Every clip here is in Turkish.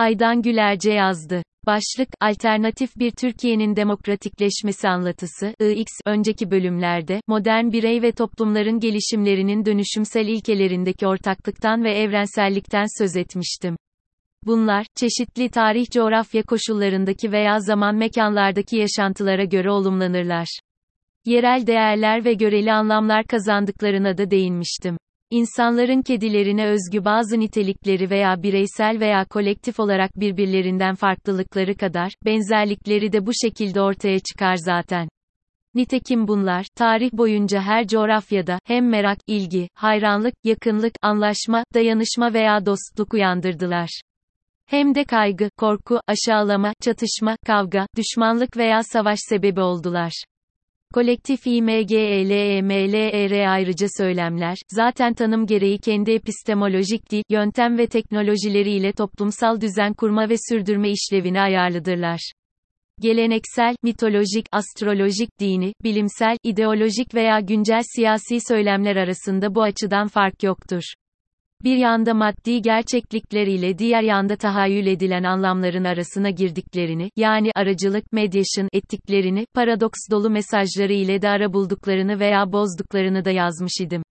Aydan Gülerce yazdı. Başlık, Alternatif bir Türkiye'nin demokratikleşmesi anlatısı, IX, önceki bölümlerde, modern birey ve toplumların gelişimlerinin dönüşümsel ilkelerindeki ortaklıktan ve evrensellikten söz etmiştim. Bunlar, çeşitli tarih coğrafya koşullarındaki veya zaman mekanlardaki yaşantılara göre olumlanırlar. Yerel değerler ve göreli anlamlar kazandıklarına da değinmiştim. İnsanların kedilerine özgü bazı nitelikleri veya bireysel veya kolektif olarak birbirlerinden farklılıkları kadar, benzerlikleri de bu şekilde ortaya çıkar zaten. Nitekim bunlar, tarih boyunca her coğrafyada, hem merak, ilgi, hayranlık, yakınlık, anlaşma, dayanışma veya dostluk uyandırdılar. Hem de kaygı, korku, aşağılama, çatışma, kavga, düşmanlık veya savaş sebebi oldular. Kolektif IMGELEMLER ayrıca söylemler, zaten tanım gereği kendi epistemolojik dil, yöntem ve teknolojileriyle toplumsal düzen kurma ve sürdürme işlevini ayarlıdırlar. Geleneksel, mitolojik, astrolojik, dini, bilimsel, ideolojik veya güncel siyasi söylemler arasında bu açıdan fark yoktur. Bir yanda maddi gerçeklikleriyle diğer yanda tahayyül edilen anlamların arasına girdiklerini, yani aracılık, mediation ettiklerini, paradoks dolu mesajları ile de ara bulduklarını veya bozduklarını da yazmış idim.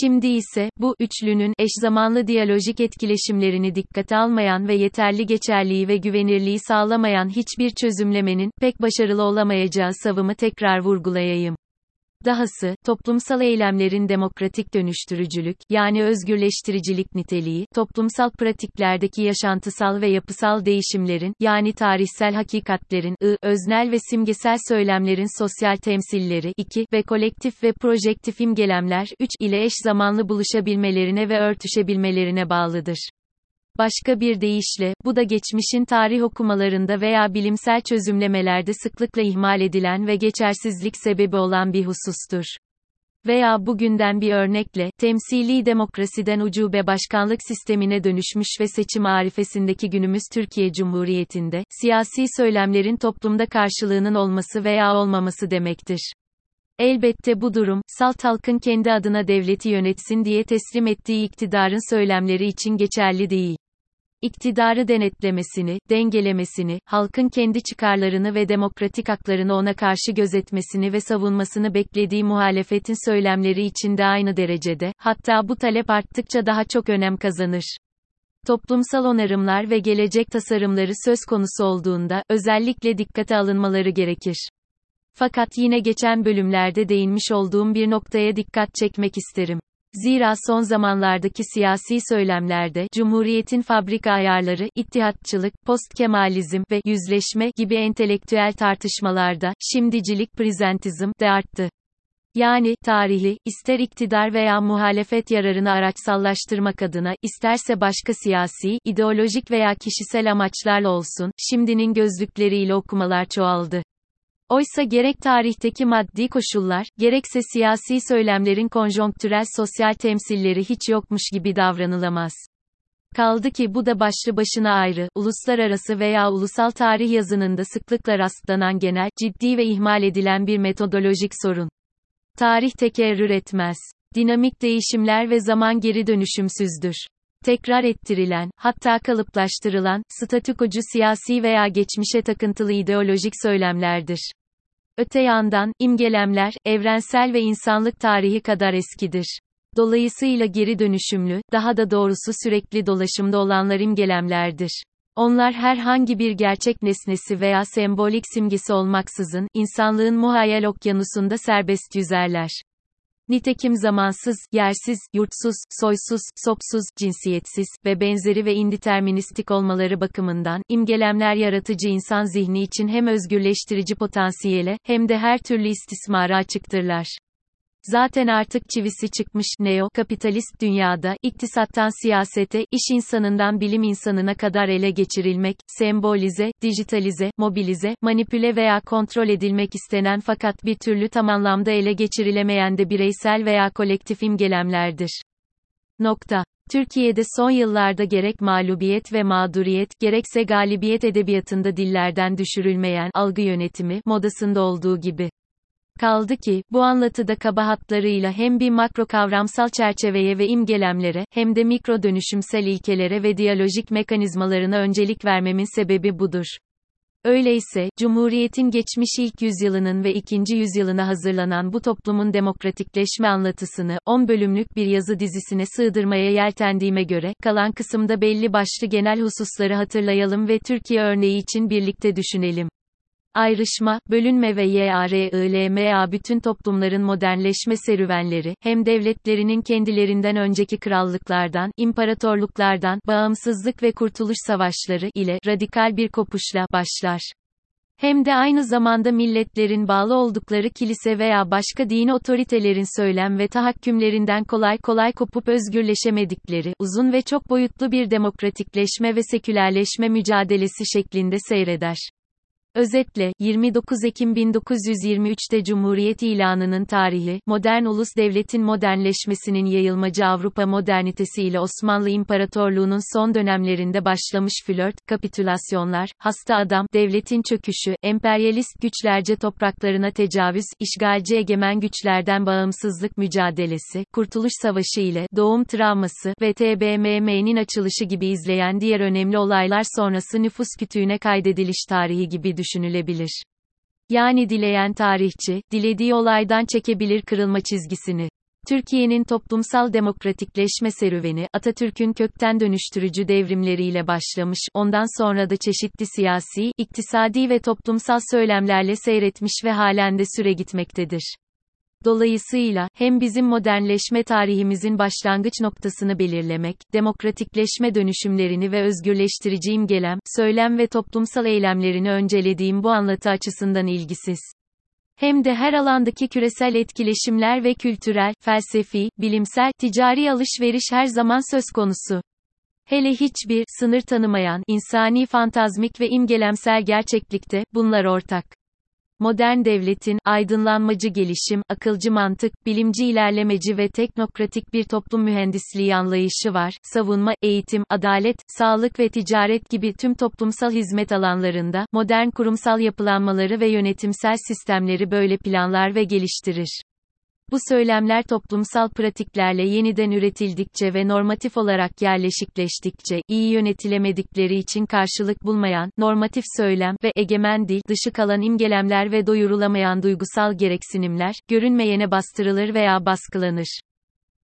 Şimdi ise, bu üçlünün eş zamanlı diyalojik etkileşimlerini dikkate almayan ve yeterli geçerliği ve güvenirliği sağlamayan hiçbir çözümlemenin, pek başarılı olamayacağı savımı tekrar vurgulayayım. Dahası, toplumsal eylemlerin demokratik dönüştürücülük, yani özgürleştiricilik niteliği, toplumsal pratiklerdeki yaşantısal ve yapısal değişimlerin, yani tarihsel hakikatlerin, ı, öznel ve simgesel söylemlerin sosyal temsilleri, 2, ve kolektif ve projektif imgelemler, 3, ile eş zamanlı buluşabilmelerine ve örtüşebilmelerine bağlıdır. Başka bir deyişle, bu da geçmişin tarih okumalarında veya bilimsel çözümlemelerde sıklıkla ihmal edilen ve geçersizlik sebebi olan bir husustur. Veya bugünden bir örnekle, temsili demokrasiden ucube başkanlık sistemine dönüşmüş ve seçim arifesindeki günümüz Türkiye Cumhuriyeti'nde, siyasi söylemlerin toplumda karşılığının olması veya olmaması demektir. Elbette bu durum, salt halkın kendi adına devleti yönetsin diye teslim ettiği iktidarın söylemleri için geçerli değil iktidarı denetlemesini, dengelemesini, halkın kendi çıkarlarını ve demokratik haklarını ona karşı gözetmesini ve savunmasını beklediği muhalefetin söylemleri içinde aynı derecede, hatta bu talep arttıkça daha çok önem kazanır. Toplumsal onarımlar ve gelecek tasarımları söz konusu olduğunda, özellikle dikkate alınmaları gerekir. Fakat yine geçen bölümlerde değinmiş olduğum bir noktaya dikkat çekmek isterim. Zira son zamanlardaki siyasi söylemlerde, Cumhuriyet'in fabrika ayarları, ittihatçılık, postkemalizm ve yüzleşme gibi entelektüel tartışmalarda, şimdicilik, prezentizm de arttı. Yani, tarihi, ister iktidar veya muhalefet yararını araçsallaştırmak adına, isterse başka siyasi, ideolojik veya kişisel amaçlarla olsun, şimdinin gözlükleriyle okumalar çoğaldı. Oysa gerek tarihteki maddi koşullar, gerekse siyasi söylemlerin konjonktürel sosyal temsilleri hiç yokmuş gibi davranılamaz. Kaldı ki bu da başlı başına ayrı, uluslararası veya ulusal tarih yazınında sıklıkla rastlanan genel, ciddi ve ihmal edilen bir metodolojik sorun. Tarih tekerrür etmez. Dinamik değişimler ve zaman geri dönüşümsüzdür. Tekrar ettirilen, hatta kalıplaştırılan, statükocu siyasi veya geçmişe takıntılı ideolojik söylemlerdir. Öte yandan, imgelemler, evrensel ve insanlık tarihi kadar eskidir. Dolayısıyla geri dönüşümlü, daha da doğrusu sürekli dolaşımda olanlar imgelemlerdir. Onlar herhangi bir gerçek nesnesi veya sembolik simgesi olmaksızın, insanlığın muhayyel okyanusunda serbest yüzerler. Nitekim zamansız, yersiz, yurtsuz, soysuz, sopsuz, cinsiyetsiz ve benzeri ve indeterministik olmaları bakımından, imgelemler yaratıcı insan zihni için hem özgürleştirici potansiyele, hem de her türlü istismara açıktırlar. Zaten artık çivisi çıkmış, neo-kapitalist dünyada, iktisattan siyasete, iş insanından bilim insanına kadar ele geçirilmek, sembolize, dijitalize, mobilize, manipüle veya kontrol edilmek istenen fakat bir türlü tam anlamda ele geçirilemeyen de bireysel veya kolektif imgelemlerdir. Nokta. Türkiye'de son yıllarda gerek mağlubiyet ve mağduriyet, gerekse galibiyet edebiyatında dillerden düşürülmeyen algı yönetimi modasında olduğu gibi Kaldı ki, bu anlatıda kaba hatlarıyla hem bir makro kavramsal çerçeveye ve imgelemlere, hem de mikro dönüşümsel ilkelere ve diyalojik mekanizmalarına öncelik vermemin sebebi budur. Öyleyse, Cumhuriyet'in geçmiş ilk yüzyılının ve ikinci yüzyılına hazırlanan bu toplumun demokratikleşme anlatısını, 10 bölümlük bir yazı dizisine sığdırmaya yeltendiğime göre, kalan kısımda belli başlı genel hususları hatırlayalım ve Türkiye örneği için birlikte düşünelim. Ayrışma, bölünme ve YARILMA bütün toplumların modernleşme serüvenleri, hem devletlerinin kendilerinden önceki krallıklardan, imparatorluklardan, bağımsızlık ve kurtuluş savaşları ile radikal bir kopuşla başlar. Hem de aynı zamanda milletlerin bağlı oldukları kilise veya başka dini otoritelerin söylem ve tahakkümlerinden kolay kolay kopup özgürleşemedikleri, uzun ve çok boyutlu bir demokratikleşme ve sekülerleşme mücadelesi şeklinde seyreder. Özetle, 29 Ekim 1923'te Cumhuriyet ilanının tarihi, modern ulus devletin modernleşmesinin yayılmacı Avrupa modernitesi ile Osmanlı İmparatorluğu'nun son dönemlerinde başlamış flört, kapitülasyonlar, hasta adam, devletin çöküşü, emperyalist güçlerce topraklarına tecavüz, işgalci egemen güçlerden bağımsızlık mücadelesi, Kurtuluş Savaşı ile, doğum travması ve TBMM'nin açılışı gibi izleyen diğer önemli olaylar sonrası nüfus kütüğüne kaydediliş tarihi gibi düşünülebilir. Yani dileyen tarihçi, dilediği olaydan çekebilir kırılma çizgisini. Türkiye'nin toplumsal demokratikleşme serüveni, Atatürk'ün kökten dönüştürücü devrimleriyle başlamış, ondan sonra da çeşitli siyasi, iktisadi ve toplumsal söylemlerle seyretmiş ve halen de süre gitmektedir. Dolayısıyla, hem bizim modernleşme tarihimizin başlangıç noktasını belirlemek, demokratikleşme dönüşümlerini ve özgürleştirici imgelem, söylem ve toplumsal eylemlerini öncelediğim bu anlatı açısından ilgisiz. Hem de her alandaki küresel etkileşimler ve kültürel, felsefi, bilimsel, ticari alışveriş her zaman söz konusu. Hele hiçbir, sınır tanımayan, insani fantazmik ve imgelemsel gerçeklikte, bunlar ortak. Modern devletin, aydınlanmacı gelişim, akılcı mantık, bilimci ilerlemeci ve teknokratik bir toplum mühendisliği anlayışı var. Savunma, eğitim, adalet, sağlık ve ticaret gibi tüm toplumsal hizmet alanlarında, modern kurumsal yapılanmaları ve yönetimsel sistemleri böyle planlar ve geliştirir. Bu söylemler toplumsal pratiklerle yeniden üretildikçe ve normatif olarak yerleşikleştikçe, iyi yönetilemedikleri için karşılık bulmayan, normatif söylem ve egemen dil, dışı kalan imgelemler ve doyurulamayan duygusal gereksinimler, görünmeyene bastırılır veya baskılanır.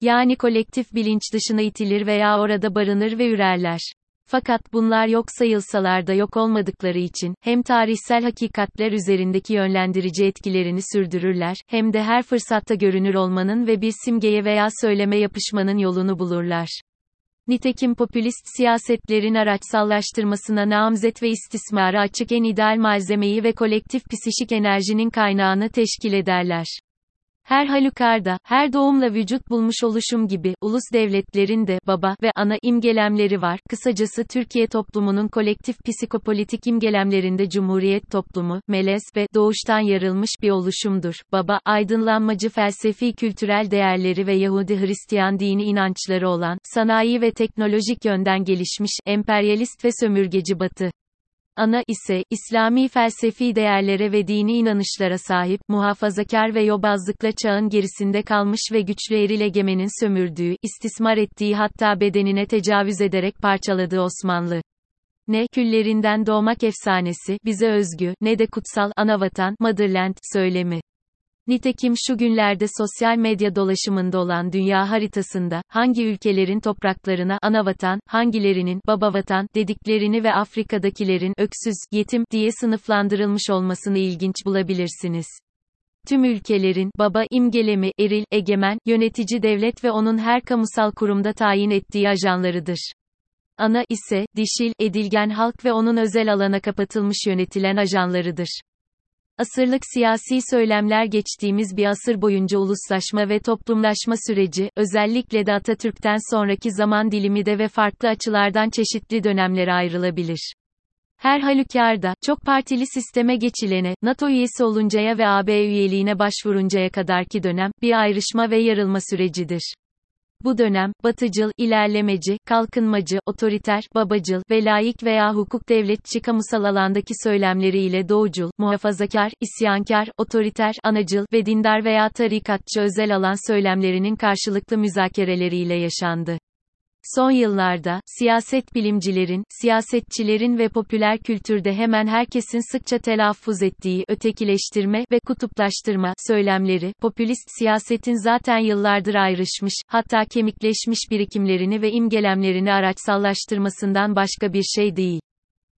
Yani kolektif bilinç dışına itilir veya orada barınır ve ürerler. Fakat bunlar yok sayılsalar da yok olmadıkları için, hem tarihsel hakikatler üzerindeki yönlendirici etkilerini sürdürürler, hem de her fırsatta görünür olmanın ve bir simgeye veya söyleme yapışmanın yolunu bulurlar. Nitekim popülist siyasetlerin araçsallaştırmasına namzet ve istismara açık en ideal malzemeyi ve kolektif psişik enerjinin kaynağını teşkil ederler. Her halükarda, her doğumla vücut bulmuş oluşum gibi, ulus devletlerin de, baba ve ana imgelemleri var. Kısacası Türkiye toplumunun kolektif psikopolitik imgelemlerinde Cumhuriyet toplumu, melez ve doğuştan yarılmış bir oluşumdur. Baba, aydınlanmacı felsefi kültürel değerleri ve Yahudi Hristiyan dini inançları olan, sanayi ve teknolojik yönden gelişmiş, emperyalist ve sömürgeci batı. Ana ise, İslami felsefi değerlere ve dini inanışlara sahip, muhafazakar ve yobazlıkla çağın gerisinde kalmış ve güçlü eril egemenin sömürdüğü, istismar ettiği hatta bedenine tecavüz ederek parçaladığı Osmanlı. Ne küllerinden doğmak efsanesi, bize özgü, ne de kutsal, anavatan, motherland, söylemi. Nitekim şu günlerde sosyal medya dolaşımında olan dünya haritasında, hangi ülkelerin topraklarına anavatan, hangilerinin babavatan dediklerini ve Afrika'dakilerin öksüz, yetim diye sınıflandırılmış olmasını ilginç bulabilirsiniz. Tüm ülkelerin baba imgelemi, eril, egemen, yönetici devlet ve onun her kamusal kurumda tayin ettiği ajanlarıdır. Ana ise dişil, edilgen halk ve onun özel alana kapatılmış yönetilen ajanlarıdır. Asırlık siyasi söylemler geçtiğimiz bir asır boyunca uluslaşma ve toplumlaşma süreci, özellikle de Atatürk'ten sonraki zaman dilimi de ve farklı açılardan çeşitli dönemlere ayrılabilir. Her halükarda, çok partili sisteme geçilene, NATO üyesi oluncaya ve AB üyeliğine başvuruncaya kadarki dönem, bir ayrışma ve yarılma sürecidir. Bu dönem, batıcıl, ilerlemeci, kalkınmacı, otoriter, babacıl ve laik veya hukuk devletçi kamusal alandaki söylemleriyle doğucul, muhafazakar, isyankar, otoriter, anacıl ve dindar veya tarikatçı özel alan söylemlerinin karşılıklı müzakereleriyle yaşandı. Son yıllarda, siyaset bilimcilerin, siyasetçilerin ve popüler kültürde hemen herkesin sıkça telaffuz ettiği ötekileştirme ve kutuplaştırma söylemleri, popülist siyasetin zaten yıllardır ayrışmış, hatta kemikleşmiş birikimlerini ve imgelemlerini araçsallaştırmasından başka bir şey değil.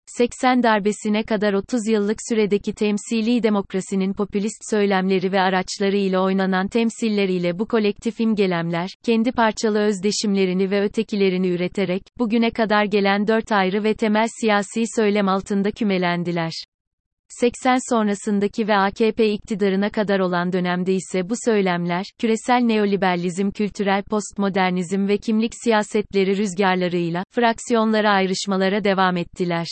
80 darbesine kadar 30 yıllık süredeki temsili demokrasinin popülist söylemleri ve araçları ile oynanan temsilleriyle bu kolektif imgelemler, kendi parçalı özdeşimlerini ve ötekilerini üreterek, bugüne kadar gelen dört ayrı ve temel siyasi söylem altında kümelendiler. 80 sonrasındaki ve AKP iktidarına kadar olan dönemde ise bu söylemler, küresel neoliberalizm, kültürel postmodernizm ve kimlik siyasetleri rüzgarlarıyla, fraksiyonlara ayrışmalara devam ettiler.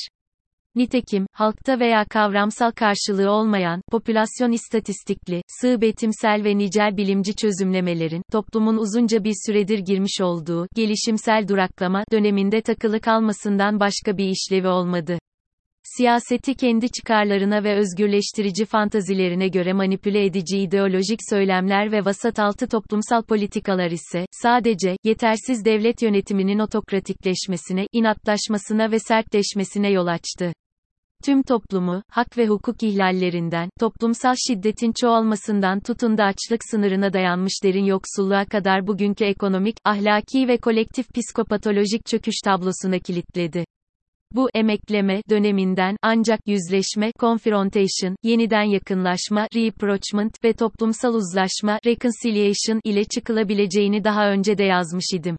Nitekim, halkta veya kavramsal karşılığı olmayan, popülasyon istatistikli, sığ betimsel ve nicel bilimci çözümlemelerin, toplumun uzunca bir süredir girmiş olduğu, gelişimsel duraklama, döneminde takılı kalmasından başka bir işlevi olmadı. Siyaseti kendi çıkarlarına ve özgürleştirici fantazilerine göre manipüle edici ideolojik söylemler ve vasat altı toplumsal politikalar ise, sadece, yetersiz devlet yönetiminin otokratikleşmesine, inatlaşmasına ve sertleşmesine yol açtı tüm toplumu, hak ve hukuk ihlallerinden, toplumsal şiddetin çoğalmasından tutun da açlık sınırına dayanmış derin yoksulluğa kadar bugünkü ekonomik, ahlaki ve kolektif psikopatolojik çöküş tablosuna kilitledi. Bu emekleme döneminden ancak yüzleşme, confrontation, yeniden yakınlaşma, rapprochement ve toplumsal uzlaşma, reconciliation ile çıkılabileceğini daha önce de yazmış idim.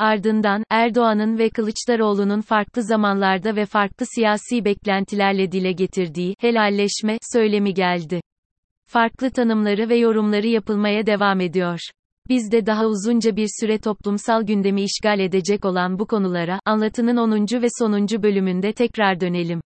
Ardından, Erdoğan'ın ve Kılıçdaroğlu'nun farklı zamanlarda ve farklı siyasi beklentilerle dile getirdiği, helalleşme, söylemi geldi. Farklı tanımları ve yorumları yapılmaya devam ediyor. Biz de daha uzunca bir süre toplumsal gündemi işgal edecek olan bu konulara, anlatının 10. ve sonuncu bölümünde tekrar dönelim.